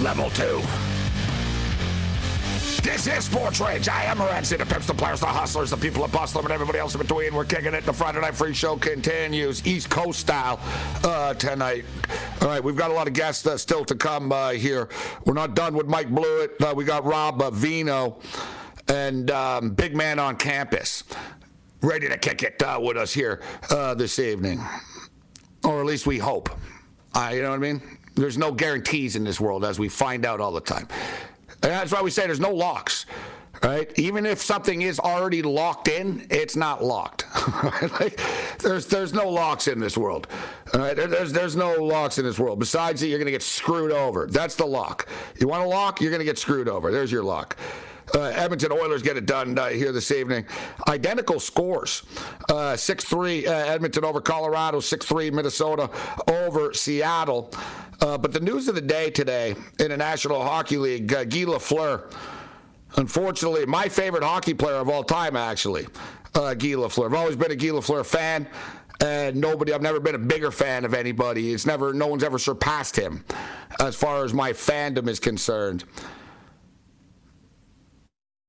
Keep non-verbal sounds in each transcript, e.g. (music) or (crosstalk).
Level two. This is Sports Rage. I am Morency, the pimps, the players, the hustlers, the people that bust them, and everybody else in between. We're kicking it. The Friday Night Free Show continues East Coast style uh, tonight. All right, we've got a lot of guests uh, still to come uh, here. We're not done with Mike Blewett. Uh, we got Rob uh, Vino and um, Big Man on campus ready to kick it uh, with us here this evening. Or at least we hope. you know what I mean? There's no guarantees in this world, as we find out all the time. And that's why we say there's no locks. Right? Even if something is already locked in, it's not locked. (laughs) like, there's there's no locks in this world. All right? There's there's no locks in this world. Besides that, you're gonna get screwed over. That's the lock. You want a lock, you're gonna get screwed over. There's your lock. Uh, Edmonton Oilers get it done uh, here this evening. Identical scores: uh, six three uh, Edmonton over Colorado, six three Minnesota over Seattle. Uh, but the news of the day today in the National Hockey League, uh, Guy Lafleur. Unfortunately, my favorite hockey player of all time, actually, uh, Guy Lafleur. I've always been a Guy Lafleur fan, and nobody. I've never been a bigger fan of anybody. It's never. No one's ever surpassed him, as far as my fandom is concerned.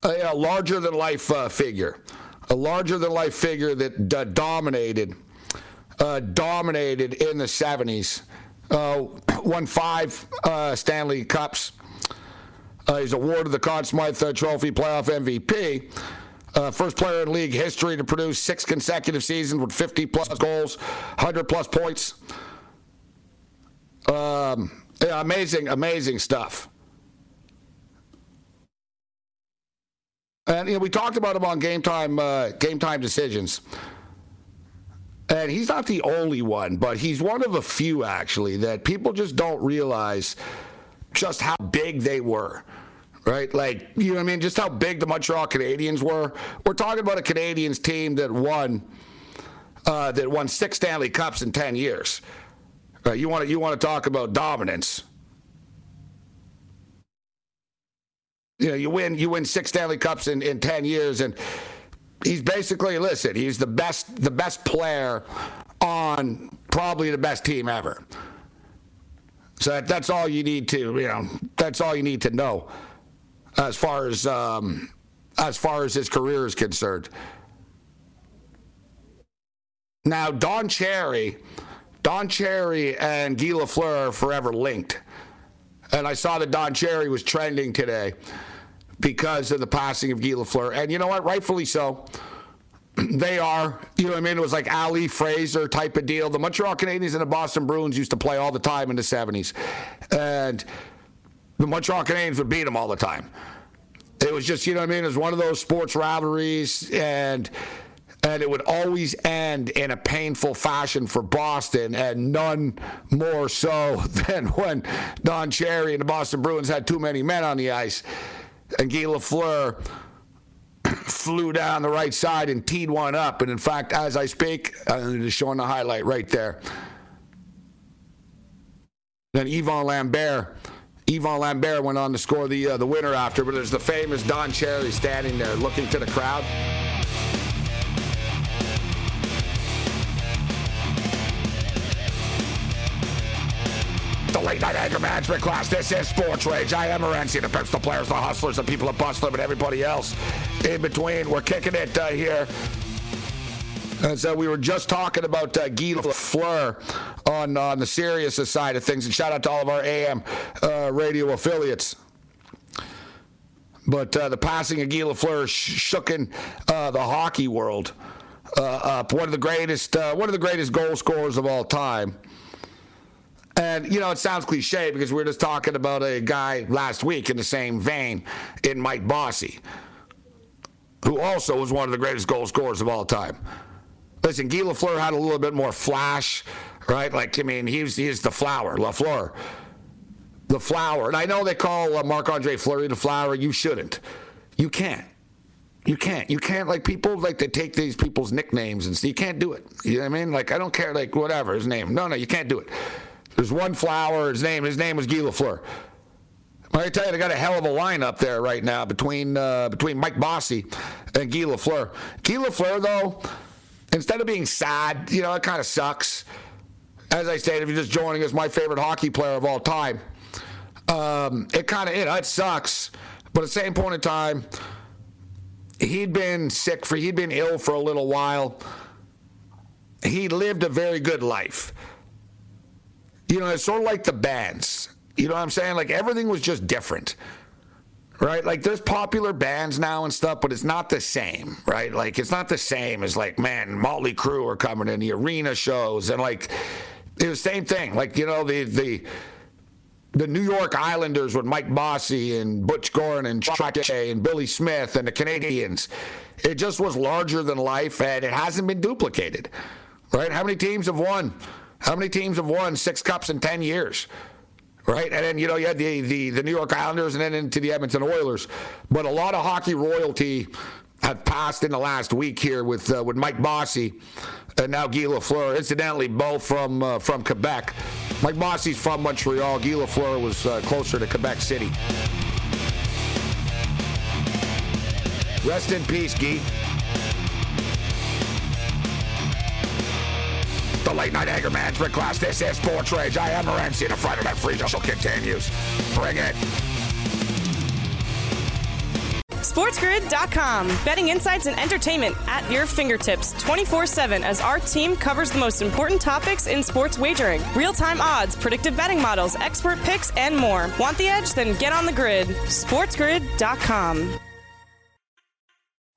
A, a larger than life uh, figure, a larger than life figure that d- dominated, uh, dominated in the '70s uh, won five uh, Stanley Cups. Uh, he's awarded the Conn Smythe uh, Trophy playoff MVP. Uh, first player in league history to produce six consecutive seasons with 50 plus goals, 100 plus points. Um, yeah, amazing, amazing stuff. And you know, we talked about him on game time, uh, game time decisions. And he's not the only one, but he's one of a few actually that people just don't realize just how big they were. Right? Like, you know what I mean? Just how big the Montreal Canadiens were. We're talking about a Canadiens team that won uh, that won six Stanley Cups in 10 years. Right? You want to you want to talk about dominance. You know, you win you win six Stanley Cups in, in 10 years and he's basically listen. He's the best the best player on probably the best team ever. So that, that's all you need to you know. That's all you need to know as far as um, as far as his career is concerned. Now Don Cherry, Don Cherry and Guy Lafleur are forever linked, and I saw that Don Cherry was trending today because of the passing of Guy Lafleur. And you know what? Rightfully so. (clears throat) They are, you know what I mean? It was like Ali Frazier type of deal. The Montreal Canadiens and the Boston Bruins used to play all the time in the 70s. And the Montreal Canadiens would beat them all the time. It was just, you know what I mean? It was one of those sports rivalries. And and it would always end in a painful fashion for Boston, and none more so (laughs) than when Don Cherry and the Boston Bruins had too many men on the ice and Guy Lafleur flew down the right side and teed one up. And in fact, as I speak, I'm just showing the highlight right there. Then Yvon Lambert, Yvon Lambert went on to score the uh, the winner after. But there's the famous Don Cherry standing there looking to the crowd. Late night anger management class. This is Sports Rage. I am Morency, the pimps, the players, the hustlers, the people that bust them, and everybody else in between. We're kicking it uh, here. And so we were just talking about uh, Guy Lafleur on, on the serious side of things. And shout out to all of our AM uh, radio affiliates. But uh, the passing of Guy Lafleur sh- shooken uh, the hockey world uh, up. One of the greatest, uh, one of the greatest goal scorers of all time. And, you know, it sounds cliche because we were just talking about a guy last week in the same vein in Mike Bossy, who also was one of the greatest goal scorers of all time. Listen, Guy Lafleur had a little bit more flash, right? Like, I mean, he's, he's the flower, Lafleur. The flower. And I know they call uh, Marc Andre Fleury the flower. You shouldn't. You can't. You can't. You can't like people like to take these people's nicknames and you can't do it. You know what I mean? Like I don't care like whatever his name. No, no, you can't do it. There's one flower. His name. His name was Guy Lafleur. I tell you, they got a hell of a lineup there right now between uh, between Mike Bossy and Guy Lafleur. Guy Lafleur, though, instead of being sad, you know, it kind of sucks. As I stated, if you're just joining us, my favorite hockey player of all time. Um, it kind of, you know, it sucks. But at the same point in time, he'd been sick for, he'd been ill for a little while. He lived a very good life. You know, it's sort of like the bands. You know what I'm saying? Like everything was just different. Right? Like there's popular bands now and stuff, but it's not the same, right? Like it's not the same as like, man, Motley Crue are coming in the arena shows and like it was the same thing. Like, you know, the the the New York Islanders with Mike Bossy and Butch Goring and Chuck and Billy Smith and the Canadiens. It just was larger than life and it hasn't been duplicated. Right? How many teams have won? How many teams have won six cups in 10 years? Right? And then, you know, you had the, the, the New York Islanders and then into the Edmonton Oilers. But a lot of hockey royalty have passed in the last week here with uh, with Mike Bossy and now Guy Lafleur. Incidentally, both from uh, from Quebec. Mike Bossy's from Montreal. Guy Lafleur was uh, closer to Quebec City. Rest in peace, Guy. The late night anger management class. This is Sports Rage. I am Morency. The Friday Night Free Show continues. Bring it. SportsGrid.com. Betting insights and entertainment at your fingertips 24 7 as our team covers the most important topics in sports wagering real time odds, predictive betting models, expert picks, and more. Want the edge? Then get on the grid. SportsGrid.com.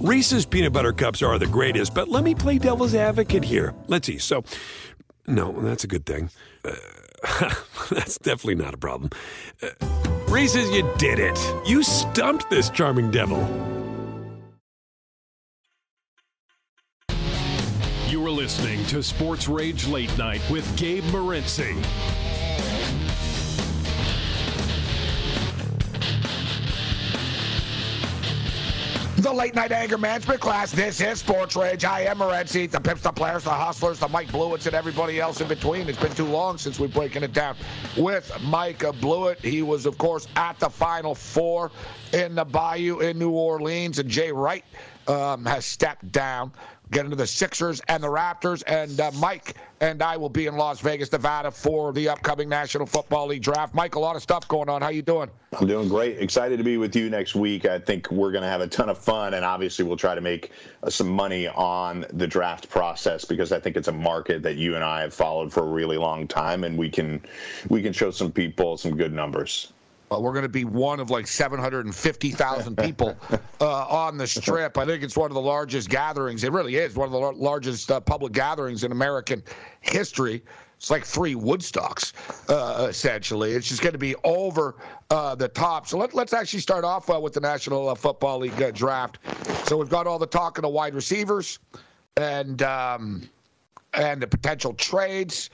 Reese's peanut butter cups are the greatest, but let me play devil's advocate here. Let's see. So, no, that's a good thing. Uh, (laughs) that's definitely not a problem. Uh, Reese's, you did it. You stumped this charming devil. You are listening to Sports Rage Late Night with Gabe Morency. The late night anger management class. This is Sports Rage. I am Morency. The Pips, the Players, the Hustlers, the Mike Blewitts, and everybody else in between. It's been too long since we've breaking it down with Mike Blewett. He was, of course, at the Final Four in the Bayou in New Orleans, and Jay Wright um, has stepped down get into the Sixers and the Raptors. And uh, Mike and I will be in Las Vegas, Nevada for the upcoming National Football League draft. Mike, a lot of stuff going on. How you doing? I'm doing great. Excited to be with you next week. I think we're going to have a ton of fun, and obviously we'll try to make uh, some money on the draft process because I think it's a market that you and I have followed for a really long time, and we can we can show some people some good numbers. Well, we're going to be one of like 750,000 (laughs) people uh, on the strip. I think it's one of the largest gatherings. It really is one of the lar- largest uh, public gatherings in American history. It's like three Woodstocks, uh, essentially. It's just going to be over uh, the top. So let, us actually start off uh, with the National uh, Football League draft. So we've got all the talk of the wide receivers and um, and the potential trades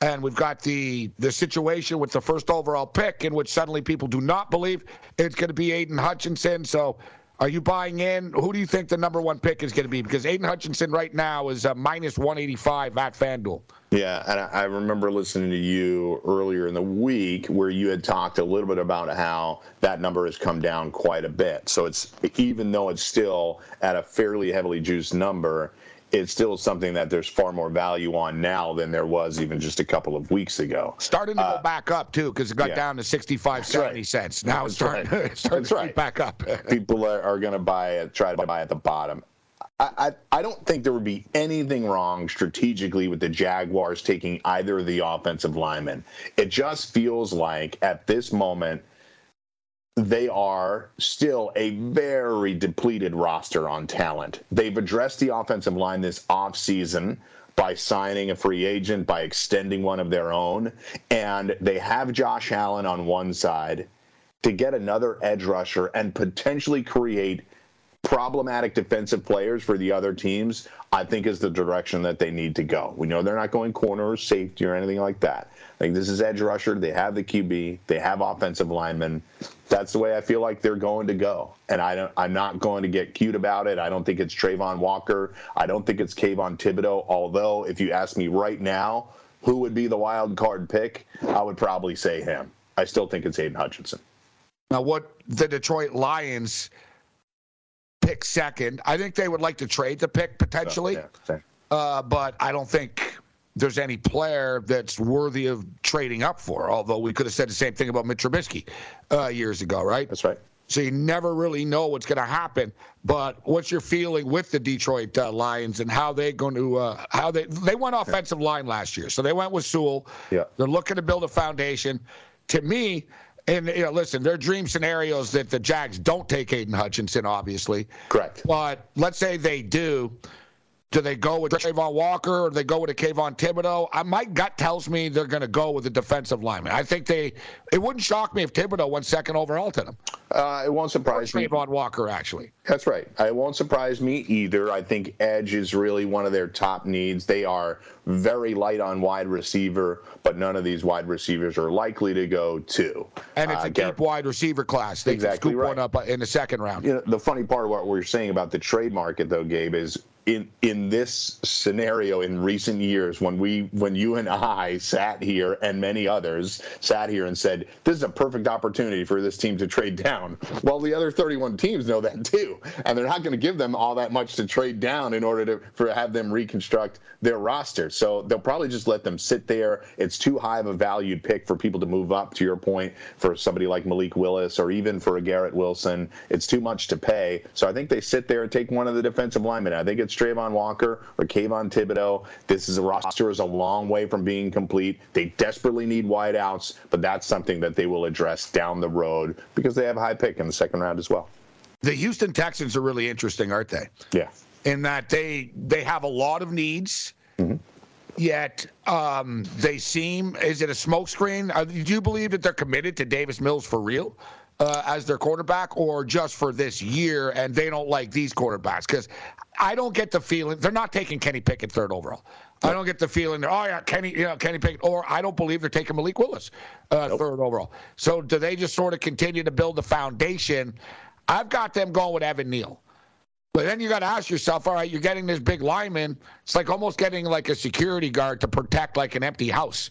and we've got the the situation with the first overall pick in which suddenly people do not believe it's going to be Aidan Hutchinson. So, are you buying in? Who do you think the number one pick is going to be? Because Aidan Hutchinson right now is minus 185 at FanDuel. Yeah, and I remember listening to you earlier in the week where you had talked a little bit about how that number has come down quite a bit. So it's even though it's still at a fairly heavily juiced number, it's still something that there's far more value on now than there was even just a couple of weeks ago. Starting to uh, go back up too, because it got yeah. down to 65, 70 right. cents. Now it's starting, right. starting (laughs) to right. back up. (laughs) People are, are going to buy it, try to buy at the bottom. I, I, I don't think there would be anything wrong strategically with the Jaguars taking either of the offensive linemen. It just feels like at this moment they are still a very depleted roster on talent. They've addressed the offensive line this offseason by signing a free agent, by extending one of their own, and they have Josh Allen on one side to get another edge rusher and potentially create problematic defensive players for the other teams, I think is the direction that they need to go. We know they're not going corner or safety or anything like that. Think this is edge rusher. They have the QB. They have offensive linemen. That's the way I feel like they're going to go. And I don't, I'm not going to get cute about it. I don't think it's Travon Walker. I don't think it's Kayvon Thibodeaux. Although, if you ask me right now, who would be the wild card pick, I would probably say him. I still think it's Aidan Hutchinson. Now, what the Detroit Lions pick second. I think they would like to trade the pick potentially, oh, yeah, uh, but I don't think there's any player that's worthy of trading up for. Although we could have said the same thing about Mitch Trubisky uh, years ago, right? That's right. So you never really know what's going to happen. But what's your feeling with the Detroit uh, Lions and how they're going to uh, how they they went offensive yeah. line last year? So they went with Sewell. Yeah. They're looking to build a foundation. To me, and you know, listen, their dream scenarios that the Jags don't take Aidan Hutchinson, obviously. Correct. But let's say they do. Do they go with Travon Walker or do they go with a Kayvon Thibodeaux? I, my gut tells me they're going to go with a defensive lineman. I think they. It wouldn't shock me if Thibodeaux went second overall to them. Uh, it won't surprise or me. Travon Walker, actually. That's right. It won't surprise me either. I think edge is really one of their top needs. They are very light on wide receiver, but none of these wide receivers are likely to go two. And it's uh, a deep wide receiver class. They exactly can scoop right. one up in the second round. You know, the funny part of what we're saying about the trade market, though, Gabe, is in in this scenario in recent years when we when you and I sat here and many others sat here and said this is a perfect opportunity for this team to trade down. Well, the other 31 teams know that too, and they're not going to give them all that much to trade down in order to for have them reconstruct their roster. So they'll probably just let them sit there. It's too high of a valued pick for people to move up. To your point, for somebody like Malik Willis or even for a Garrett Wilson, it's too much to pay. So I think they sit there and take one of the defensive linemen. I think it's Travon Walker or Kayvon Thibodeaux. This is a roster is a long way from being complete. They desperately need wideouts, but that's something that they will address down the road because they have a high pick in the second round as well. The Houston Texans are really interesting, aren't they? Yeah. In that they they have a lot of needs. Mm-hmm. Yet um, they seem, is it a smokescreen? Uh, do you believe that they're committed to Davis Mills for real? Uh, as their quarterback or just for this year and they don't like these quarterbacks? Because I don't get the feeling they're not taking Kenny Pickett third overall. I don't get the feeling that oh yeah Kenny you know Kenny Pickett or I don't believe they're taking Malik Willis uh, nope. third overall. So do they just sort of continue to build the foundation? I've got them going with Evan Neal. But then you got to ask yourself, all right, you're getting this big lineman. It's like almost getting like a security guard to protect like an empty house.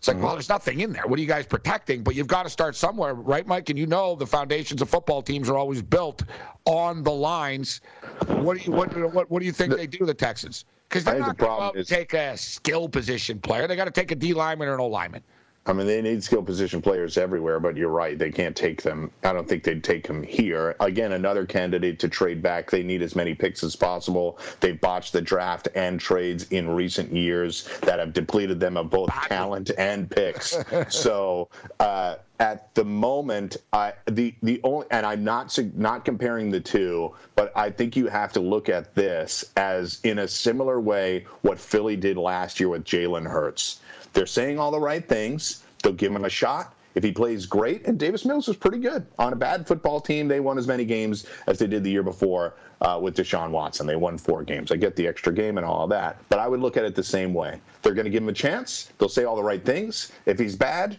It's like, well, there's nothing in there. What are you guys protecting? But you've got to start somewhere, right, Mike? And you know the foundations of football teams are always built on the lines. What do you what what, what do you think the, they do, the Texans? Because they're not going to take a skill position player. They got to take a D lineman or an O lineman. I mean, they need skill position players everywhere, but you're right. They can't take them. I don't think they'd take them here. Again, another candidate to trade back. They need as many picks as possible. They've botched the draft and trades in recent years that have depleted them of both talent and picks. (laughs) so, uh, at the moment, I, the the only and I'm not not comparing the two, but I think you have to look at this as in a similar way what Philly did last year with Jalen Hurts. They're saying all the right things. They'll give him a shot. If he plays great, and Davis Mills was pretty good on a bad football team, they won as many games as they did the year before uh, with Deshaun Watson. They won four games. I get the extra game and all that, but I would look at it the same way. They're going to give him a chance. They'll say all the right things. If he's bad,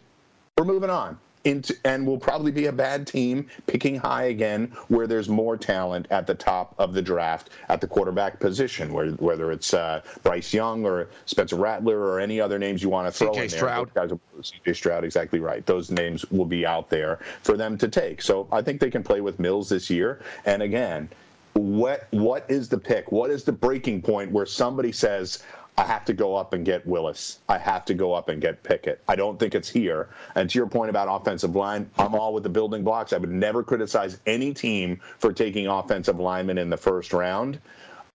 we're moving on into and will probably be a bad team picking high again where there's more talent at the top of the draft at the quarterback position where, whether it's uh, Bryce Young or Spencer Rattler or any other names you want to throw CJ in there. Stroud. Guys, CJ Stroud, exactly right. Those names will be out there for them to take. So I think they can play with Mills this year. And again, what what is the pick? What is the breaking point where somebody says, I have to go up and get Willis. I have to go up and get Pickett. I don't think it's here. And to your point about offensive line, I'm all with the building blocks. I would never criticize any team for taking offensive linemen in the first round.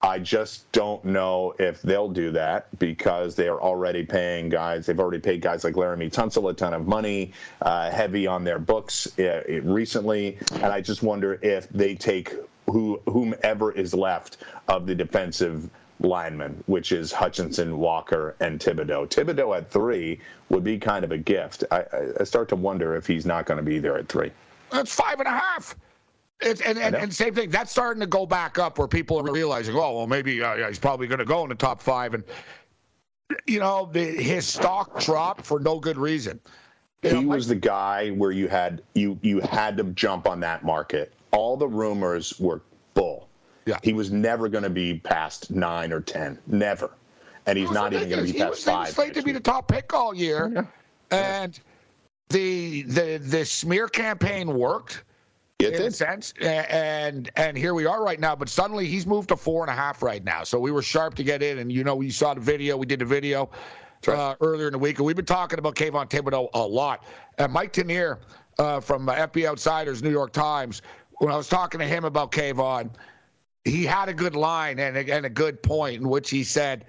I just don't know if they'll do that because they are already paying guys. They've already paid guys like Laremy Tunsil a ton of money, uh, heavy on their books uh, recently, and I just wonder if they take who whomever is left of the defensive linemen, which is Hutchinson, Walker, and Thibodeaux. Thibodeaux at three would be kind of a gift. I, I start to wonder if he's not going to be there at three. That's five and a half. It's, and, and, and, same thing. That's starting to go back up where people are realizing, oh, well, maybe uh, yeah, he's probably going to go in the top five. And, you know, the, his stock dropped for no good reason. You he know, was the guy where you had you you had to jump on that market. All the rumors were. Yeah. He was never going to be past nine or 10. Never. And he's not even going to be past five. He was slated to be the top pick all year. Yeah. And the, the, the smear campaign worked. It in did. a sense, and and here we are right now. But suddenly he's moved to four and a half right now. So we were sharp to get in, and you know we saw the video. We did the video right. uh, earlier in the week, and we've been talking about Kayvon Thibodeaux a lot. And Mike Tanier uh, from uh, FB Outsiders, New York Times, when I was talking to him about Kayvon, he had a good line and a, and a good point in which he said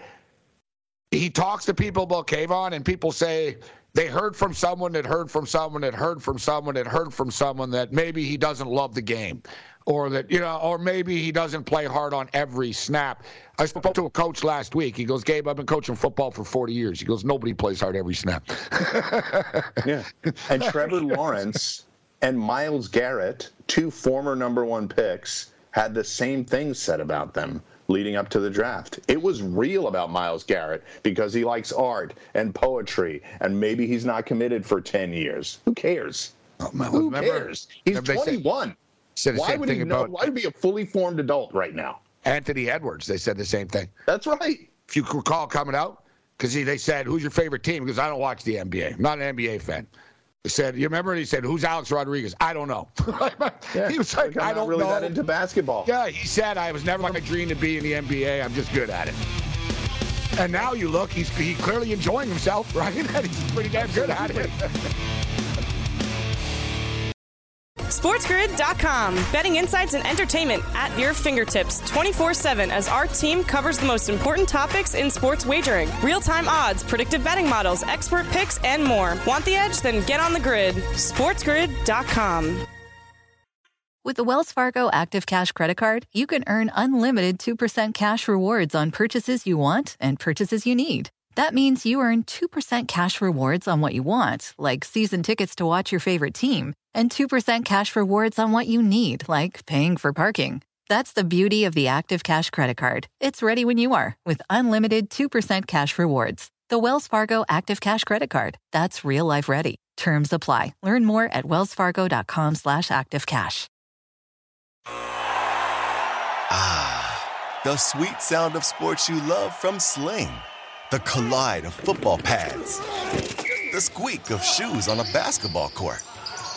he talks to people about Kayvon, and people say they heard from someone that heard from someone that heard from someone that heard from someone that maybe he doesn't love the game or that you know or maybe he doesn't play hard on every snap. I spoke to a coach last week. He goes gabe i've been coaching football for 40 years. He goes nobody plays hard every snap. (laughs) Yeah. And trevor lawrence and Myles garrett two former number one picks had the same things said about them leading up to the draft. It was real about Myles Garrett because he likes art and poetry, and maybe he's not committed for 10 years. Who cares? Oh, Who remember, cares? He's 21. Said, why would he know? About, why would he be a fully formed adult right now? Anthony Edwards. They said the same thing. That's right. If you recall coming out, because they said, "Who's your favorite team?" Because I don't watch the NBA. I'm not an NBA fan. He said, "You remember?" He said, "Who's Alex Rodriguez?" I don't know. (laughs) (laughs) yeah, he was like, like "I don't really know." That into basketball. Yeah, he said, "I was never my dream to be in the NBA. I'm just good at it." And now you look, he's he clearly enjoying himself, (laughs) right? he's pretty damn good at it. SportsGrid.com. Betting insights and entertainment at your fingertips 24 7 as our team covers the most important topics in sports wagering real time odds, predictive betting models, expert picks, and more. Want the edge? Then get on the grid. SportsGrid.com. With the Wells Fargo Active Cash Credit Card, you can earn unlimited 2% cash rewards on purchases you want and purchases you need. That means you earn 2% cash rewards on what you want, like season tickets to watch your favorite team, and 2% cash rewards on what you need, like paying for parking. That's the beauty of the Active Cash Credit Card. It's ready when you are with unlimited 2% cash rewards. The Wells Fargo Active Cash Credit Card. That's real life ready. Terms apply. Learn more at wellsfargo.com slash activecash. Ah, the sweet sound of sports you love from Sling. The collide of football pads the squeak of shoes on a basketball court,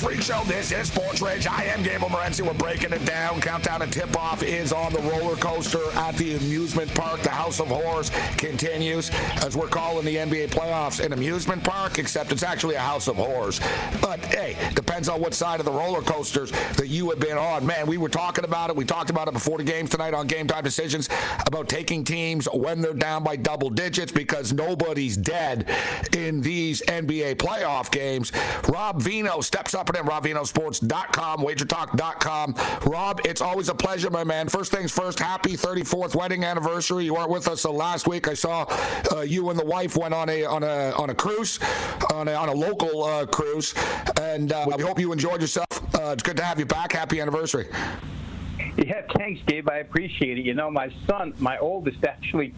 Freak Show. This is Sports Rage. I am Gabe Morency. We're breaking it down. Countdown and tip off is on the roller coaster at the amusement park. The House of Horrors continues as we're calling the NBA playoffs an amusement park, except it's actually a House of Horrors. But hey, depends on what side of the roller coasters that you have been on. Man, we were talking about it. We talked about it before the games tonight on Game Time Decisions about taking teams when they're down by double digits because nobody's dead in these NBA playoff games. Rob Vino steps up in RobVinoSports.com, WagerTalk.com. Rob, it's always a pleasure, my man. First things first, happy 34th wedding anniversary. You weren't with us so last week. I saw uh, you and the wife went on a on a on a cruise, on a, on a local uh, cruise, and uh, we hope you enjoyed yourself. Uh, it's good to have you back. Happy anniversary. Yeah, thanks, Gabe. I appreciate it. You know, my son, my oldest, actually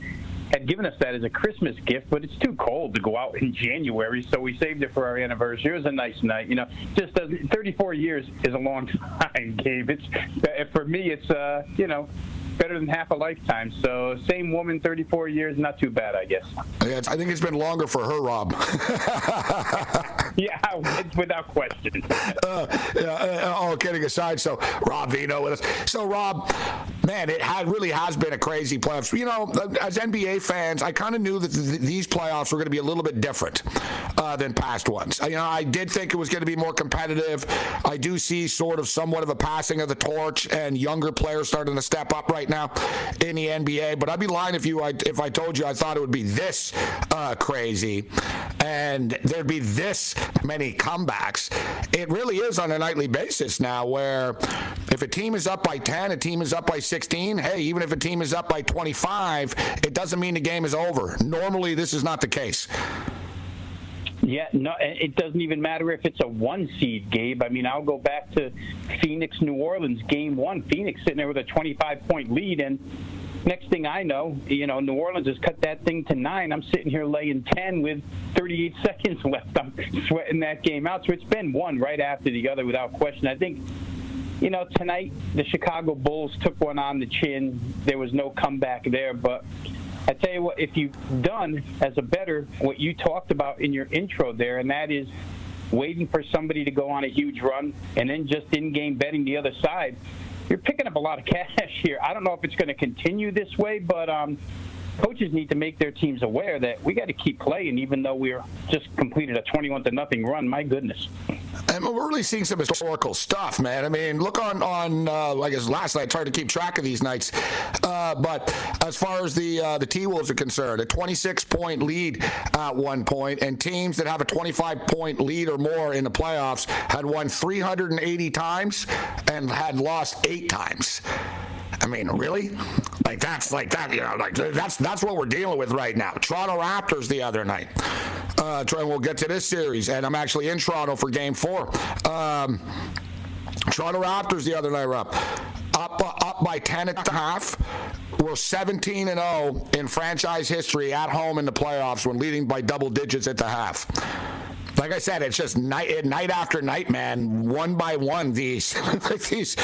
had given us that as a Christmas gift, but it's too cold to go out in January, so we saved it for our anniversary. It was a nice night. You know, just uh, 34 years is a long (laughs) time, Gabe. It's uh, for me, it's uh, you know better than half a lifetime. So same woman, 34 years, not too bad, I guess. Yeah, I think it's been longer for her, Rob. (laughs) yeah, it's without question. (laughs) uh, yeah, uh, all kidding aside, so Rob Vino with us. So Rob, man, it had, really has been a crazy playoffs. You know, as NBA fans, I kind of knew that th- these playoffs were going to be a little bit different uh, than past ones. You know, I did think it was going to be more competitive. I do see sort of somewhat of a passing of the torch and younger players starting to step up right now in the NBA. But I'd be lying if you I, if I told you I thought it would be this uh, crazy and there'd be this many comebacks. It really is on a nightly basis now, where if a team is up by 10, a team is up by 16. Hey, even if a team is up by 25, it doesn't mean the game is over. Normally, this is not the case. Yeah, no, it doesn't even matter if it's a one seed, Gabe. I mean, I'll go back to Phoenix, New Orleans, game one. Phoenix sitting there with a 25 point lead, and next thing I know, you know, New Orleans has cut that thing to nine. I'm sitting here laying 10 with 38 (laughs) seconds left. I'm sweating that game out. So it's been one right after the other without question. I think, you know, tonight the Chicago Bulls took one on the chin. There was no comeback there, but I tell you what, if you've done as a better what you talked about in your intro there, and that is waiting for somebody to go on a huge run and then just in-game betting the other side, you're picking up a lot of (laughs) cash here. I don't know if it's going to continue this way, but um, coaches need to make their teams aware that we got to keep playing, even though we're just completed a 21 to nothing run. My goodness. And we're really seeing some historical stuff, man. I mean, look on on uh, I guess last night. Tried to keep track of these nights, uh, but as far as the uh, the T Wolves are concerned, a 26 point lead at one point, and teams that have a 25 point lead or more in the playoffs had won 380 times and had lost eight times. I mean, really? Like that's like that, you know, like that's that's what we're dealing with right now. Toronto Raptors the other night. Uh, we'll get to this series, and I'm actually in Toronto for Game Four. Um, Toronto Raptors the other night were up, up, up by 10 and half. We're 17 and 0 in franchise history at home in the playoffs when leading by double digits at the half like I said, it's just night night after night, man. One by one, these (laughs) these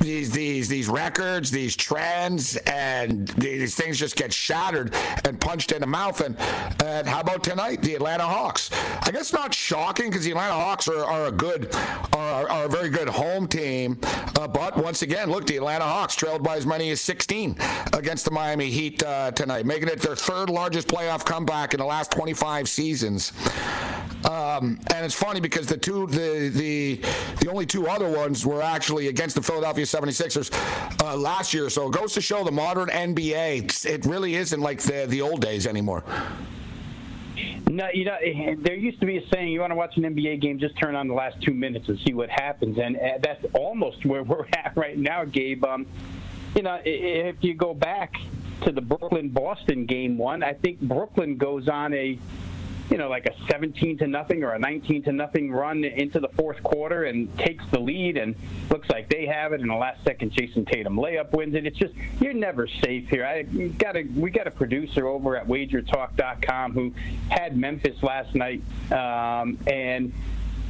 these these these records, these trends, and these things just get shattered and punched in the mouth. And and how about tonight, the Atlanta Hawks? I guess not shocking because the Atlanta Hawks are, are a good are, are a very good home team. Uh, but once again, look, the Atlanta Hawks trailed by as many as 16 against the Miami Heat uh, tonight, making it their third largest playoff comeback in the last 25 seasons. Um, and it's funny because the two the the the only two other ones were actually against the Philadelphia 76ers uh, last year. So it goes to show the modern NBA it really isn't like the the old days anymore. No, you know, eh, there used to be a saying: you want to watch an NBA game, just turn on the last two minutes and see what happens. And uh, that's almost where we're (laughs) at right now, Gabe. Um, you know, if you go back to the Brooklyn Boston game one, I think Brooklyn goes on a you know, like a 17 to nothing or a 19 to nothing run into the fourth quarter and takes the lead and looks like they have it. In the last second, Jayson Tatum layup wins it. It's just you're never safe here. I got a we got a producer over at WagerTalk.com who had Memphis last night, um, and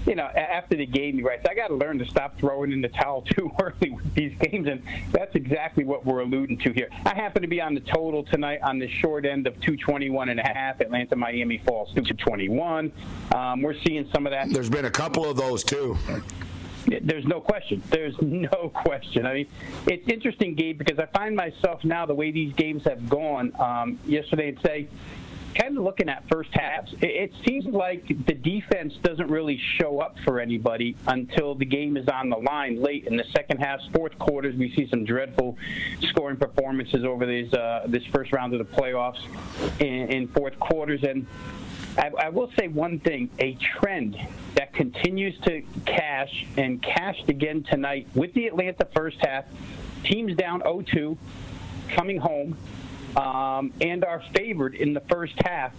you know, after the game, he writes, I got to learn to stop throwing in the towel (laughs) too early with these games. And that's exactly what we're alluding to here. I happen to be on the total tonight on the short end of 221 and a half. Atlanta, Miami falls to 21. Um, we're seeing some of that. There's been a couple of those too. There's no question. There's (laughs) no question. I mean, it's interesting, Gabe, because I find myself now the way these games have gone um, yesterday and say, kind of looking at first halves, it, seems like the defense doesn't really show up for anybody until the game is on the line late in the second half, fourth quarters. We see some dreadful scoring performances over these uh, this first round of the playoffs in, in fourth quarters, and I, I will say one thing: a trend that continues to cash and cashed again tonight with the Atlanta first half. Teams down 0-2, coming home um, and are favored in the first half.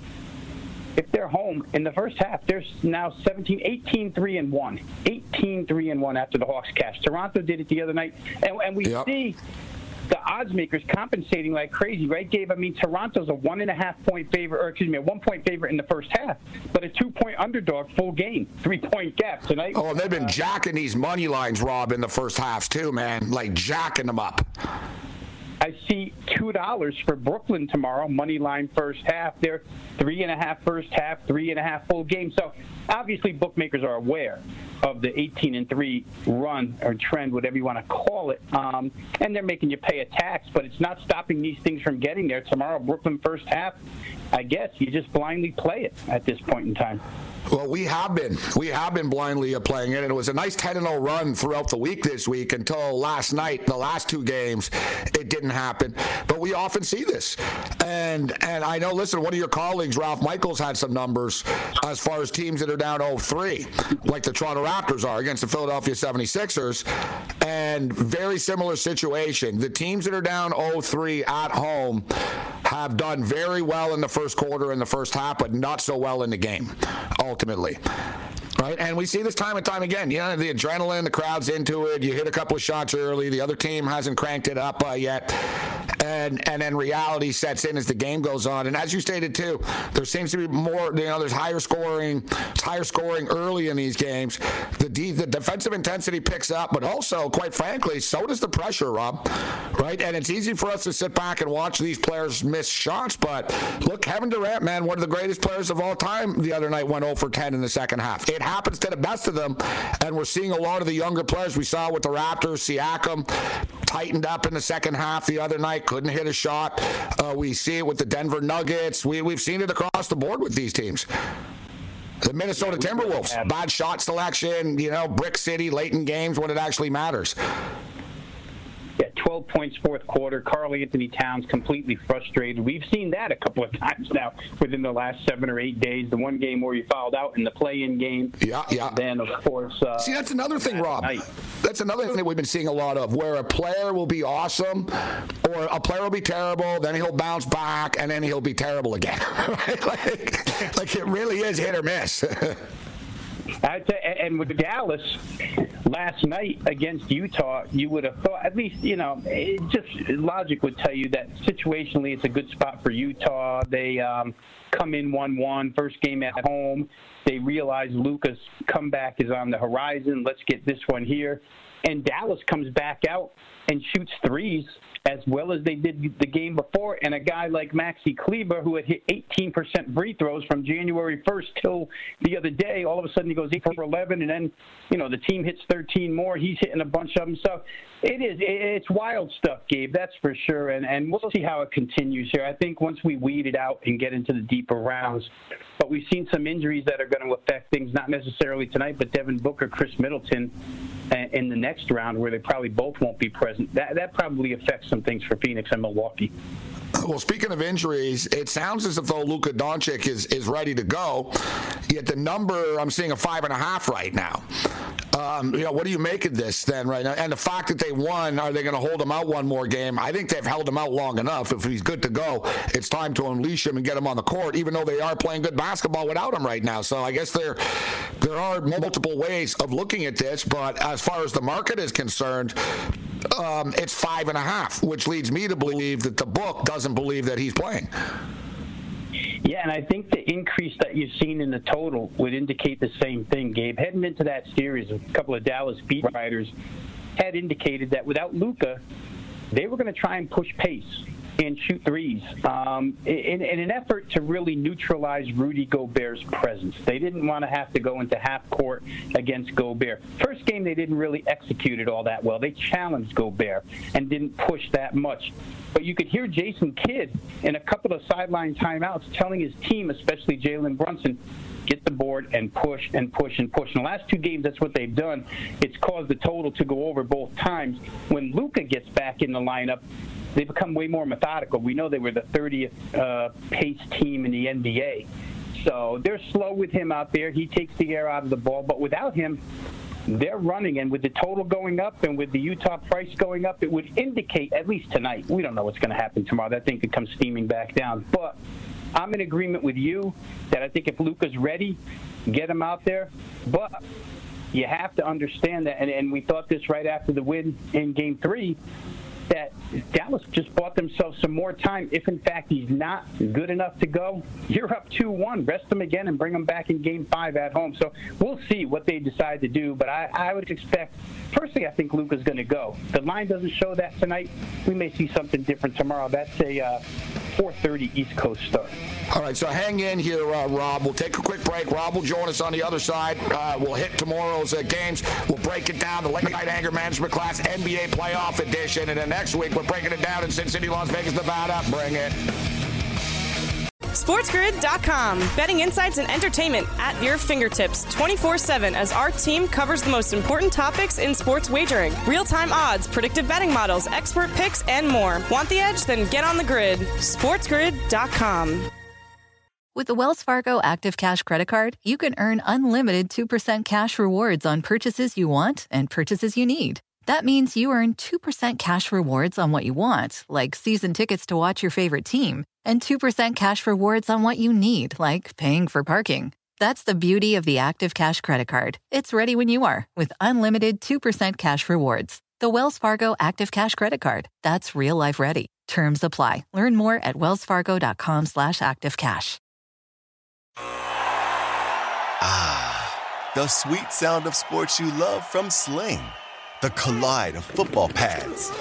If they're home in the first half, they're now 17, 18, 3 and 1. 18, 3 and 1 after the Hawks cash. Toronto did it the other night. And, and we yep. see the odds makers compensating like crazy, right, Gabe? I mean, Toronto's a one and a half point favorite, or excuse me, a one point favorite in the first half, but a two point underdog full game, three point gap tonight. Oh, they've been jacking these money lines, Rob, in the first halves too, man. Like jacking them up. I see two dollars for Brooklyn tomorrow, money line first half. They're three and a half first half, three and a half full game. So obviously, bookmakers are aware of the 18 and three run or trend, whatever you want to call it, um, and they're making you pay a tax. But it's not stopping these things from getting there tomorrow. Brooklyn first half. I guess you just blindly play it at this point in time. Well, we have been. We have been blindly playing it, and it was a nice 10 0 run throughout the week this week until last night. The last two games, it didn't happen. But we often see this. And and I know, listen, one of your colleagues, Ralph Michaels, had some numbers as far as teams that are down 0 3, like the Toronto Raptors are against the Philadelphia 76ers. And very similar situation. The teams that are down 0 3 at home have done very well in the first quarter and the first half, but not so well in the game ultimately right? And we see this time and time again. You know, the adrenaline, the crowd's into it. You hit a couple of shots early. The other team hasn't cranked it up uh, yet, and and then reality sets in as the game goes on. And as you stated too, there seems to be more. You know, there's higher scoring, It's higher scoring early in these games. The de- the defensive intensity picks up, but also, quite frankly, so does the pressure, Rob. Right? And it's easy for us to sit back and watch these players miss shots, but look, Kevin Durant, man, one of the greatest players of all time, the other night went 0 for 10 in the second half. It happens to the best of them. And we're seeing a lot of the younger players. We saw with the Raptors, Siakam tightened up in the second half the other night, couldn't hit a shot. Uh, we see it with the Denver Nuggets. We, we've seen it across the board with these teams. The Minnesota Timberwolves, bad shot selection, you know, brick city late in games when it actually matters. Yeah, 12 points fourth quarter. Karl-Anthony Towns completely frustrated. We've seen that a couple of (laughs) times now within the last seven or eight days. The one game where you fouled out in the play-in game. Yeah, yeah. Then of course. Uh, See, that's another thing, Rob. Night. That's another thing that we've been seeing a lot of, where a player will be awesome, or a player will be terrible, then he'll bounce back, and then he'll be terrible again. (laughs) like, like it really is hit or miss. (laughs) and with Dallas last night against Utah, you would have thought, at least, you know, it just logic would tell you that situationally it's a good spot for Utah. They um, come in 1 1, first game at home. They realize Luka's comeback is on the horizon. Let's get this one here. And Dallas comes back out and shoots threes as well as they did the game before. And a guy like Maxi Kleber, who had hit 18% free throws from January 1st till the other day, all of a sudden he goes 8 for 11, and then, you know, the team hits 13 more. He's hitting a bunch of them. So it is. It's wild stuff, Gabe, that's for sure. And, and we'll see how it continues here. I think once we weed it out and get into the deeper rounds, but we've seen some injuries that are going to affect things, not necessarily tonight, but Devin Booker, Khris Middleton in the next round where they probably both won't be present. That, that probably affects some things for Phoenix and Milwaukee. Well, speaking of injuries, it sounds as if though Luka Doncic is, is ready to go. Yet the number I'm seeing a five and a half right now. Um, you know, what do you make of this then right now? And the fact that they won, are they going to hold him out one more game? I think they've held him out long enough. If he's good to go, it's time to unleash him and get him on the court. Even though they are playing good basketball without him right now, so I guess there there are multiple ways of looking at this. But as far as the market is concerned, um, it's five and a half, which leads me to believe that the book doesn't believe that he's playing. Yeah, and I think the increase that you've seen in the total would indicate the same thing, Gabe. Heading into that series, a couple of Dallas beat writers had indicated that without Luka, they were going to try and push pace and shoot threes um, in, in, an effort to really neutralize Rudy Gobert's presence. They didn't want to have to go into half court against Gobert. First game, they didn't really execute it all that well. They challenged Gobert and didn't push that much. But you could hear Jason Kidd in a couple of sideline timeouts telling his team, especially Jalen Brunson, get the board and push and push and push. In the last two games, that's what they've done. It's caused the total to go over both times. When Luka gets back in the lineup, they become way more methodical. We know they were the 30th uh, pace team in the NBA. So they're slow with him out there. He takes the air out of the ball. But without him, they're running. And with the total going up and with the Utah price going up, it would indicate, at least tonight, we don't know what's going to happen tomorrow. That thing could come steaming back down. But I'm in agreement with you that I think if Luka's ready, get him out there. But you have to understand that, and, and we thought this right after the win in game three that Dallas just bought themselves some more time. If in fact he's not good enough to go, you're up 2 1. Rest him again and bring him back in game five at home. So we'll see what they decide to do. But I, I would expect, personally, I think Luka's going to go. The line doesn't show that tonight. We may see something different tomorrow. That's a uh, 4:30 East Coast start. All right, so hang in here, uh, Rob. We'll take a quick break. Rob will join us on the other side. Uh, we'll hit tomorrow's uh, games. We'll break it down, the late night anger management class, NBA playoff edition, and then next week we're breaking it down in Sin City, Las Vegas, Nevada. Bring it. SportsGrid.com. Betting insights and entertainment at your fingertips 24 7 as our team covers the most important topics in sports wagering real time odds, predictive betting models, expert picks, and more. Want the edge? Then get on the grid. SportsGrid.com. With the Wells Fargo Active Cash Credit Card, you can earn unlimited 2% cash rewards on purchases you want and purchases you need. That means you earn 2% cash rewards on what you want, like season tickets to watch your favorite team, and 2% cash rewards on what you need, like paying for parking. That's the beauty of the Active Cash Credit Card. It's ready when you are with unlimited 2% cash rewards. The Wells Fargo Active Cash Credit Card. That's real life ready. Terms apply. Learn more at wellsfargo.com slash activecash. Ah, the sweet sound of sports you love from Sling. The collide of football pads.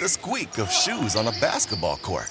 The squeak of shoes on a basketball court.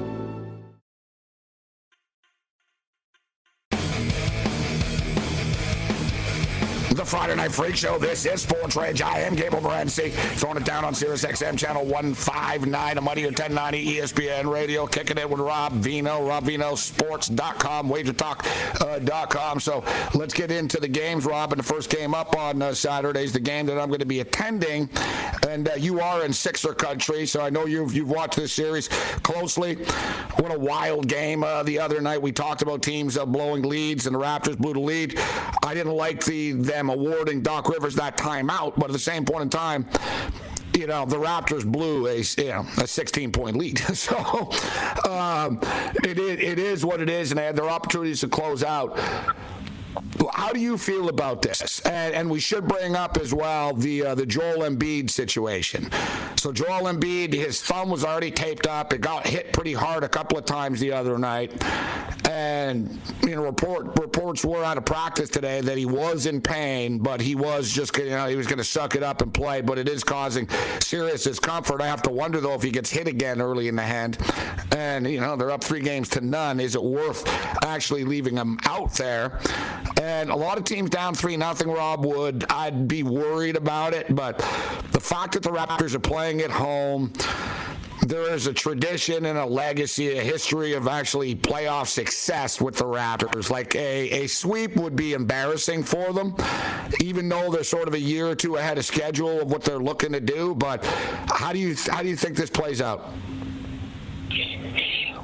Friday Night Freak Show. This is Sports Rage. I am Gable Morency. Throwing it down on Sirius XM channel 159, a Money or 1090 ESPN Radio. Kicking it with Rob Vino, RobVinoSports.com, WagerTalk.com. So let's get into the games, Rob. And the first game up on uh, is the game that I'm going to be attending. And uh, you are in Sixer country, so I know you've, you've watched this series closely. What a wild game uh, the other night. We talked about teams uh, blowing leads, and the Raptors blew the lead. I didn't like the them awarding Doc Rivers that timeout, but at the same point in time, you know, the Raptors blew a, you know, a 16 point lead. (laughs) so um, it, is, it is what it is, and they had their opportunities to close out. How do you feel about this? And, and we should bring up as well the uh, the Joel Embiid situation. So Joel Embiid, his thumb was already taped up. It got hit pretty hard a couple of times the other night, and you know report reports were out of practice today that he was in pain, but he was just you know he was going to suck it up and play. But it is causing serious discomfort. I have to wonder though if he gets hit again early in the hand, and you know they're up three games to none. Is it worth actually leaving him out there? And a lot of teams down three nothing. Rob would. I'd be worried about it, but the fact that the Raptors are playing at home there is a tradition and a legacy, a history of actually playoff success with the Raptors. Like a, a sweep would be embarrassing for them, even though they're sort of a year or two ahead of schedule of what they're looking to do. But how do you how do you think this plays out?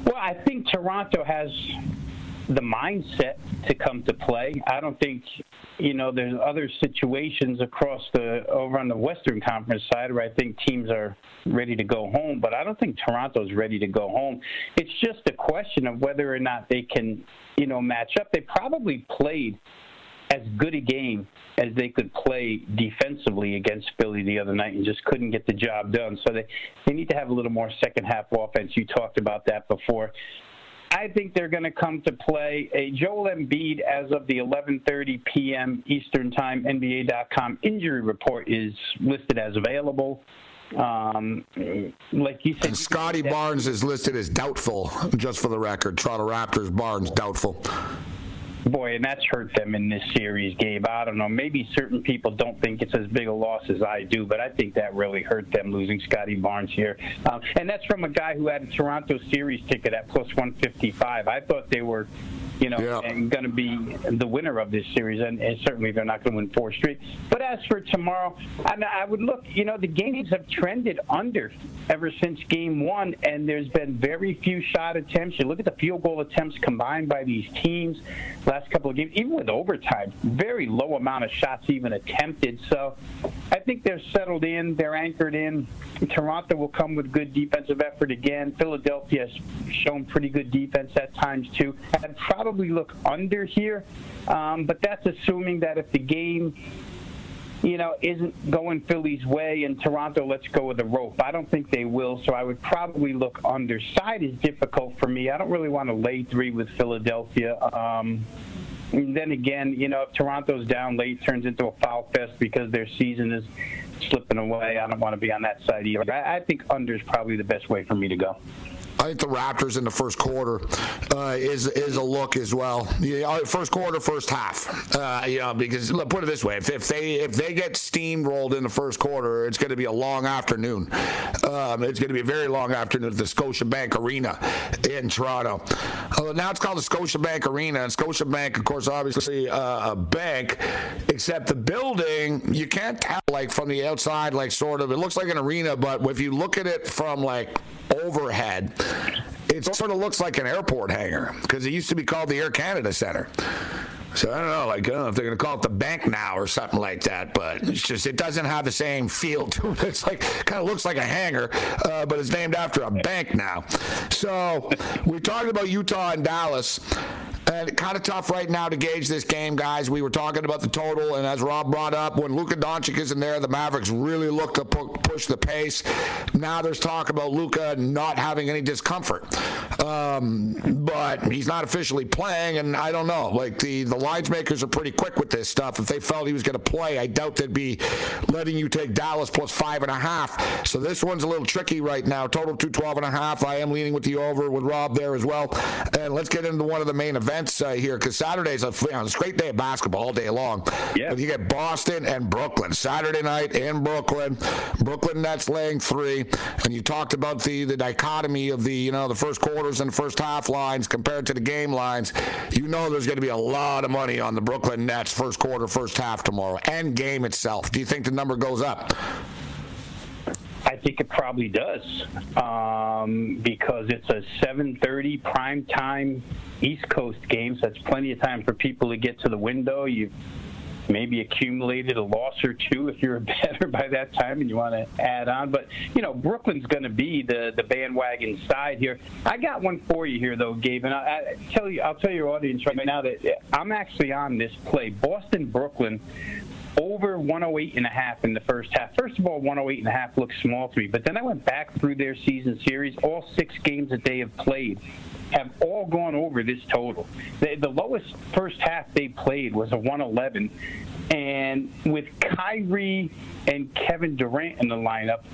Well, I think Toronto has the mindset to come to play. I don't think, you know, there's other situations across the over on the Western Conference side where I think teams are ready to go home, but I don't think Toronto's ready to go home. It's just a question of whether or not they can, you know, match up. They probably played as good a game as they could play defensively against Philly the other night and just couldn't get the job done. So they, they need to have a little more second half offense. You talked about that before. I think they're going to come to play. A Joel Embiid, as of the 11:30 p.m. Eastern Time, NBA.com injury report is listed as available. Um, like you said, and Scottie Barnes is listed as doubtful. Just for the record, Toronto Raptors Barnes doubtful. Boy, and that's hurt them in this series, Gabe. I don't know. Maybe certain people don't think it's as big a loss as I do, but I think that really hurt them losing Scottie Barnes here. Um, and that's from a guy who had a Toronto series ticket at plus 155. I thought they were you know, yeah. and going to be the winner of this series. And, and certainly they're not going to win four straight. But as for tomorrow, I, I would look, you know, the games have trended under ever since game one, and there's been very few shot attempts. You look at the field goal attempts combined by these teams last couple of games, even with overtime, very low amount of shots even attempted. So I think they're settled in, they're anchored in. Toronto will come with good defensive effort again. Philadelphia has shown pretty good defense at times too. I'd probably look under here, um, but that's assuming that if the game you know, isn't going Philly's way and Toronto let's go with the rope. I don't think they will, so I would probably look under. Side is difficult for me. I don't really want to lay three with Philadelphia. Um, then again, you know, if Toronto's down late, turns into a foul fest because their season is slipping away. I don't want to be on that side either. I, I think under is probably the best way for me to go. I think the Raptors in the first quarter uh, is is a look as well. Yeah, uh, first quarter, first half. Uh, you know, because look, put it this way: if, if they if they get steamrolled in the first quarter, it's going to be a long afternoon. Um, it's going to be a very long afternoon at the Scotiabank Arena in Toronto. Uh, now it's called the Scotiabank Arena, and Scotiabank, of course, obviously uh, a bank, except the building you can't tell like from the outside, like sort of. It looks like an arena, but if you look at it from like overhead. It sort of looks like an airport hangar because it used to be called the Air Canada Center. So I don't know, like I don't know if they're going to call it the bank now or something like that, but it's just it doesn't have the same feel to it. (laughs) It's like kind of looks like a hangar, uh, but it's named after a bank now. So we're talking about Utah and Dallas. And kind of tough right now to gauge this game, guys. We were talking about the total, and as Rob brought up, when Luka Doncic is in there, the Mavericks really look to pu- push the pace. Now there's talk about Luka not having any discomfort, um, but he's not officially playing, and I don't know. Like the the lines makers are pretty quick with this stuff. If they felt he was going to play, I doubt they'd be letting you take Dallas plus five and a half. So this one's a little tricky right now. Total two twelve and a half. I am leaning with the over with Rob there as well. And let's get into one of the main events uh, here because Saturday's a, you know, it's a great day of basketball all day long. Yeah. But you get Boston and Brooklyn Saturday night in Brooklyn. Brooklyn Nets laying three, and you talked about the the dichotomy of the you know the first quarters and first half lines compared to the game lines. You know there's going to be a lot of money on the Brooklyn Nets first quarter, first half tomorrow, and game itself. Do you think the number goes up? I think it probably does um, because it's a 7:30 prime time East Coast game, so that's plenty of time for people to get to the window. You maybe accumulated a loss or two if you're a (laughs) better by that time and you want to add on. But you know, Brooklyn's going to be the the bandwagon side here. I got one for you here though, Gabe, and I, I tell you, I'll tell your audience right now that I'm actually on this play, Boston Brooklyn over 108 and a half in the first half. First of all, 108 and a half looks small to me, but then I went back through their season series. All six games that they have played have all gone over this total. The, the lowest first half they played was a 111, and with Kyrie and Kevin Durant in the lineup,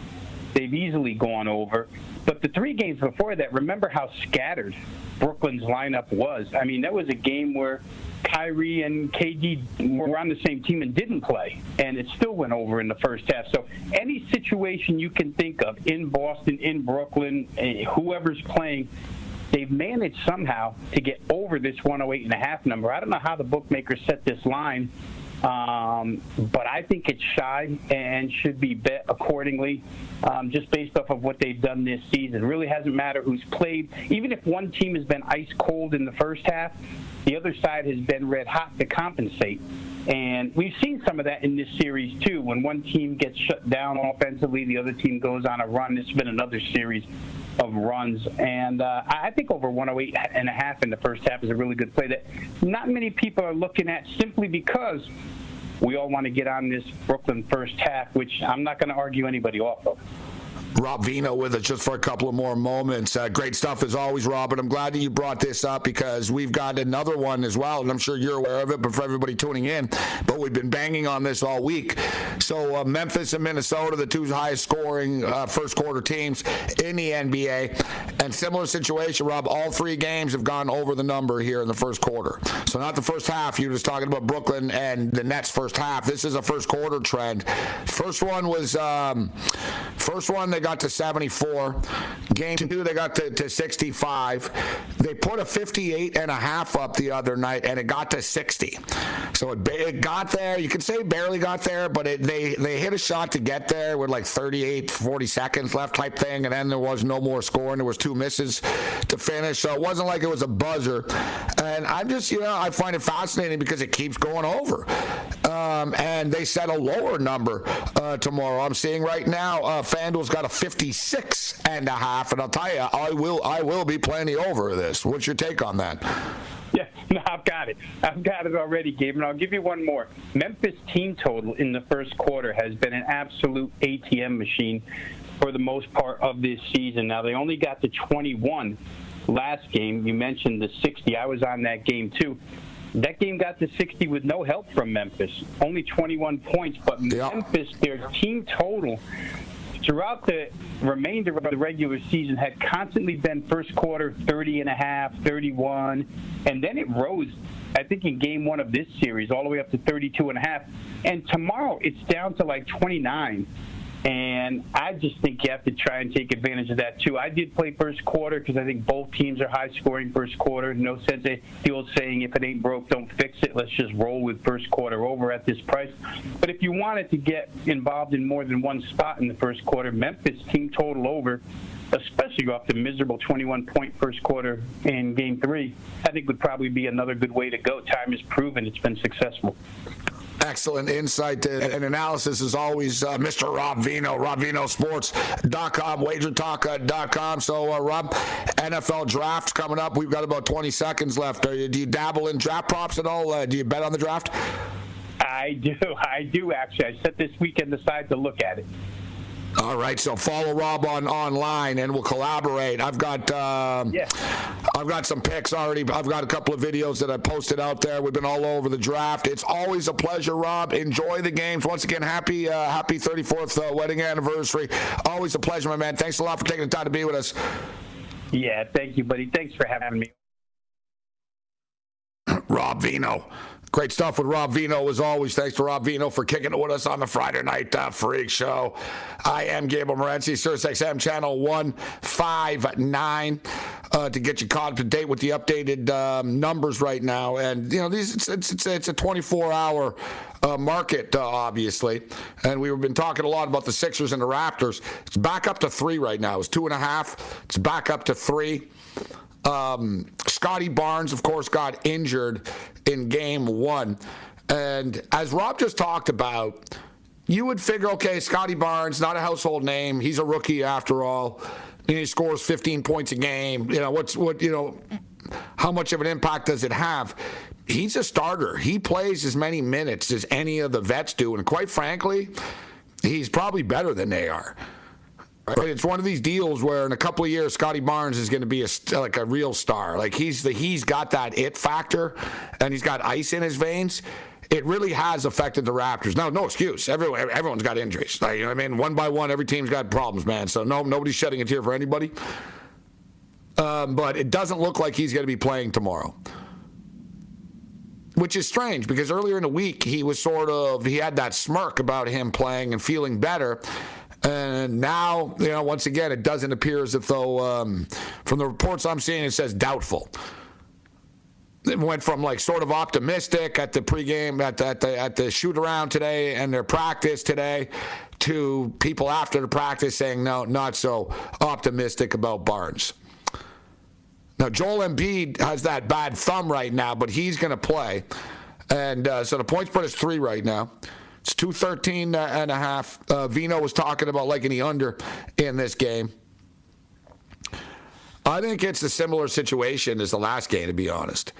they've easily gone over. But the three games before that, remember how scattered Brooklyn's lineup was. I mean, that was a game where Kyrie and KD were on the same team and didn't play, and it still went over in the first half. So any situation you can think of in Boston, in Brooklyn, eh, whoever's playing, they've managed somehow to get over this 108 and a half number. I don't know how the bookmakers set this line. Um, but I think it's shy and should be bet accordingly, um, just based off of what they've done this season. Really hasn't mattered who's played. Even if one team has been ice cold in the first half, the other side has been red hot to compensate. And we've seen some of that in this series too. When one team gets shut down offensively, the other team goes on a run. It's been another series of runs, and uh, I think over 108 and a half in the first half is a really good play that not many people are looking at simply because we all want to get on this Brooklyn first half, which I'm not going to argue anybody off of. Rob Vino with us just for a couple of more moments. Uh, great stuff as always, Rob. And I'm glad that you brought this up because we've got another one as well, and I'm sure you're aware of it. But for everybody tuning in, but we've been banging on this all week. So uh, Memphis and Minnesota, the two highest scoring uh, first quarter teams in the NBA, and similar situation, Rob. All three games have gone over the number here in the first quarter. So not the first half. You're just talking about Brooklyn and the Nets first half. This is a first quarter trend. First one was um, first one they got to 74. Game two, they got to, to 65. They put a 58 and a half up the other night, and it got to 60. So it, it got there. You could say barely got there, but it, they they hit a shot to get there with like 38, 40 seconds left type thing, and then there was no more scoring. There was two misses to finish, so it wasn't like it was a buzzer. And I'm just, you know, I find it fascinating because it keeps going over. Um, and they set a lower number uh, tomorrow. I'm seeing right now, uh, FanDuel's got a 56 and a half, and I'll tell you, I will, I will be plenty over this. What's your take on that? (laughs) Yeah, no, I've got it. I've got it already, Gabe, and I'll give you one more. Memphis team total in the first quarter has been an absolute ATM machine for the most part of this season. Now they only got to 21 last game. You mentioned the 60. I was on that game too. That game got to 60 with no help from Memphis, only 21 points. But Memphis, their team total throughout the remainder of the regular season had constantly been first quarter 30 and a half, 31, and then it rose. I think in game one of this series, all the way up to 32 and a half. And tomorrow it's down to like 29. And I just think you have to try and take advantage of that too. I did play first quarter because I think both teams are high scoring first quarter. No sense the old saying, if it ain't broke, don't fix it. Let's just roll with first quarter over at this price. But if you wanted to get involved in more than one spot in the first quarter, Memphis team total over especially off the miserable 21 point first quarter in game three, I think would probably be another good way to go. Time has proven it's been successful. Excellent insight and analysis as always, uh, Mr. Rob Vino, RobVinoSports.com, WagerTalk.com. So, uh, Rob, NFL draft coming up. We've got about 20 seconds left. You, do you dabble in draft props at all? Uh, do you bet on the draft? I do. I do, actually. I set this weekend aside to look at it. All right, so follow Rob on online, and we'll collaborate. I've got um, yeah. I've got some picks already. I've got a couple of videos that I posted out there. We've been all over the draft. It's always a pleasure, Rob. Enjoy the games. Once again, happy uh, happy 34th uh, wedding anniversary. Always a pleasure, my man. Thanks a lot for taking the time to be with us. Yeah, thank you, buddy. Thanks for having me. Rob Vino. Great stuff with Rob Vino as always. Thanks to Rob Vino for kicking it with us on the Friday Night uh, Freak Show. I am Gabriel Morency, SiriusXM Channel 159 uh, to get you caught up to date with the updated um, numbers right now. And, you know, these it's, it's, it's, it's a 24 hour uh, market, uh, obviously. And we've been talking a lot about the Sixers and the Raptors. It's back up to three right now. It's two and a half, it's back up to three. Um, Scottie Barnes, of course, got injured in game one. And as Rob just talked about, you would figure, okay, Scottie Barnes, not a household name. He's a rookie after all. And he scores 15 points a game. You know, what's what, you know, how much of an impact does it have? He's a starter. He plays as many minutes as any of the vets do. And quite frankly, he's probably better than they are. Right? It's one of these deals where in a couple of years, Scottie Barnes is going to be a like a real star. Like he's the he's got that it factor, and he's got ice in his veins. It really has affected the Raptors. No, no excuse. Everyone, everyone's got injuries. Like, you know what I mean? One by one, every team's got problems, man. So no, nobody's shedding a tear for anybody. Um, but it doesn't look like he's going to be playing tomorrow which is strange because earlier in the week he was sort of he had that smirk about him playing and feeling better and now, you know, once again, it doesn't appear as if though, um, from the reports I'm seeing, it says doubtful. It went from like sort of optimistic at the pregame, at the, at the, at the shoot around today and their practice today to people after the practice saying, no, not so optimistic about Barnes. Now, Joel Embiid has that bad thumb right now, but he's going to play. And uh, so the point spread is three right now. It's 213 and a half. Uh, Vino was talking about liking the under in this game. I think it's a similar situation as the last game, to be honest.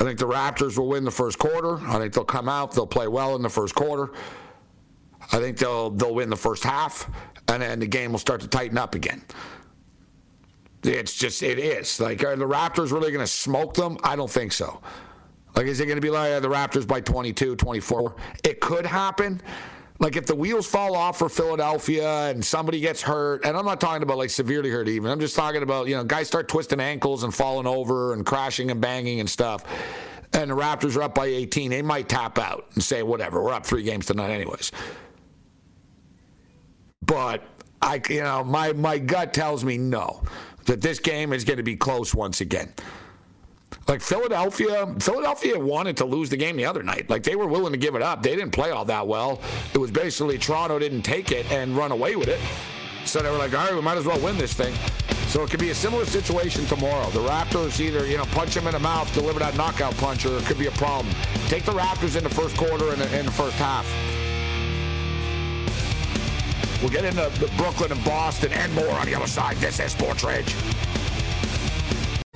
I think the Raptors will win the first quarter. I think they'll come out, they'll play well in the first quarter. I think they'll they'll win the first half, and then the game will start to tighten up again. It's just it is like are the Raptors really going to smoke them? I don't think so. Like, is it going to be like uh, the Raptors by 22, 24? It could happen. Like, if the wheels fall off for Philadelphia and somebody gets hurt, and I'm not talking about like severely hurt even, I'm just talking about, you know, guys start twisting ankles and falling over and crashing and banging and stuff, and the Raptors are up by 18, they might tap out and say, whatever, we're up three games tonight, anyways. But I, you know, my, my gut tells me no, that this game is going to be close once again. Like Philadelphia, Philadelphia wanted to lose the game the other night. Like they were willing to give it up. They didn't play all that well. It was basically Toronto didn't take it and run away with it. So they were like, all right, we might as well win this thing. So it could be a similar situation tomorrow. The Raptors either, you know, punch him in the mouth, deliver that knockout punch, or it could be a problem. Take the Raptors in the first quarter and in the first half. We'll get into the Brooklyn and Boston and more on the other side. This is Sports.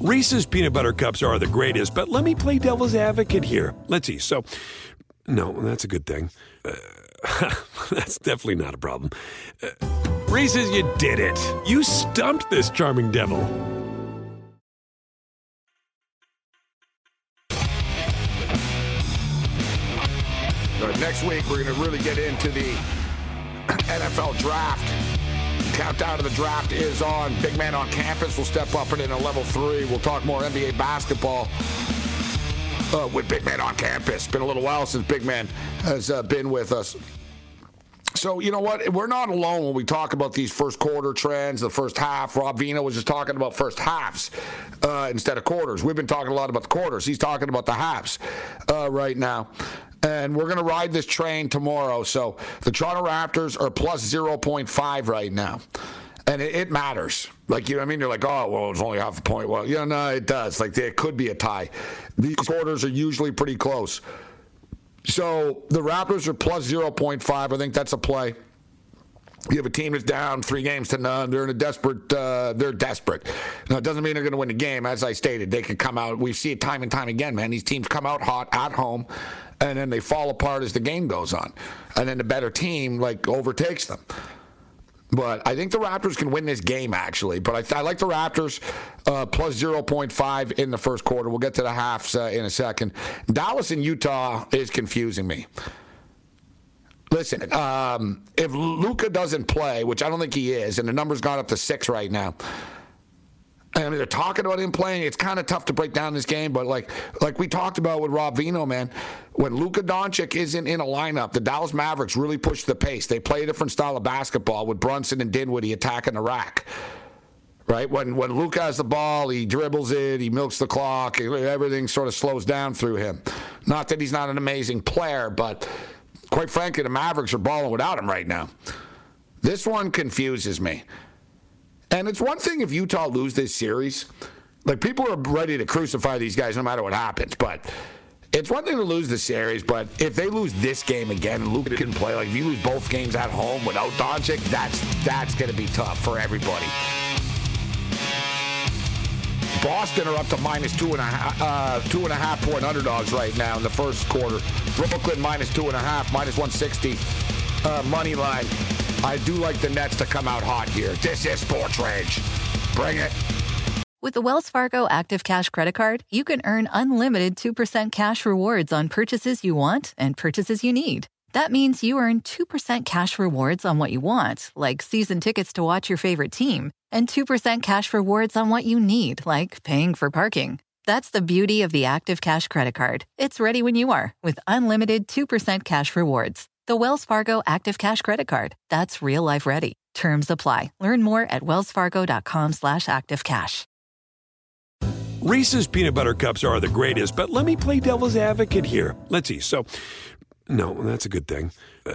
Reese's peanut butter cups are the greatest, but let me play devil's advocate here. Let's see. So, no, that's a good thing. Uh, (laughs) that's definitely not a problem. Uh, Reese's, you did it. You stumped this charming devil. next week, we're going to really get into the NFL draft. Countdown to the draft is on. Big man on campus will step up and in a level three. We'll talk more NBA basketball uh, with Big Man on campus. Been a little while since Big Man has uh, been with us. So, you know what? We're not alone when we talk about these first quarter trends, the first half. Rob Vino was just talking about first halves uh, instead of quarters. We've been talking a lot about the quarters. He's talking about the halves uh, right now. And we're going to ride this train tomorrow. So the Toronto Raptors are plus 0.5 right now. And it, it, matters. Like, you know I mean? You're like, oh, well, it's only half a point. Well, yeah, no, it does. Like, it could be a tie. These quarters are usually pretty close. So the Raptors are plus 0.5. I think that's a play. You have a team that's down three games to none. They're in a desperate. Uh, they're desperate. Now, it doesn't mean they're going to win the game. As I stated, they could come out. We see it time and time again, man. These teams come out hot at home, and then they fall apart as the game goes on, and then the better team like overtakes them. But I think the Raptors can win this game, actually. But I, I like the Raptors uh, plus 0.5 in the first quarter. We'll get to the halves uh, in a second. Dallas and Utah is confusing me. Listen, um, if Luka doesn't play, which I don't think he is, and the number's gone up to six right now, I mean, they're talking about him playing. It's kind of tough to break down this game, but like like we talked about with Rob Vino, man, when Luka Doncic isn't in a lineup, the Dallas Mavericks really push the pace. They play a different style of basketball with Brunson and Dinwiddie attacking the rack. Right when when Luka has the ball, he dribbles it, he milks the clock, everything sort of slows down through him. Not that he's not an amazing player, but quite frankly, the Mavericks are balling without him right now. This one confuses me. And it's one thing if Utah lose this series, like people are ready to crucify these guys no matter what happens. But it's one thing to lose the series, but if they lose this game again Luka can play, like if you lose both games at home without Doncic, that's that's going to be tough for everybody. Boston are up to minus two and a half, uh, two and a half point underdogs right now in the first quarter. Brooklyn minus two and a half, minus 160 uh, money line. I do like the Nets to come out hot here. This is Sports Rage. Bring it. With the Wells Fargo Active Cash Credit Card, you can earn unlimited 2% cash rewards on purchases you want and purchases you need. That means you earn 2% cash rewards on what you want, like season tickets to watch your favorite team, and 2% cash rewards on what you need, like paying for parking. That's the beauty of the Active Cash Credit Card. It's ready when you are with unlimited 2% cash rewards. The Wells Fargo Active Cash Credit Card. That's real life ready. Terms apply. Learn more at wellsfargo.com slash activecash. Reese's peanut butter cups are the greatest, but let me play devil's advocate here. Let's see. So, no, that's a good thing. Uh,